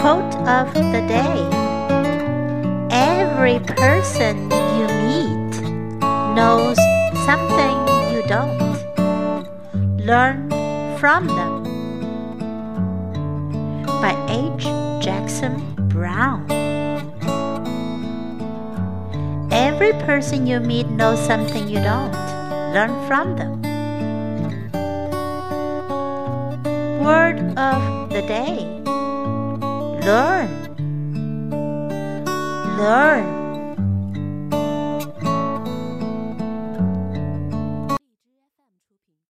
Quote of the day Every person you meet knows something you don't. Learn from them. By H. Jackson Brown. Every person you meet knows something you don't. Learn from them. Word of the day learn. Learn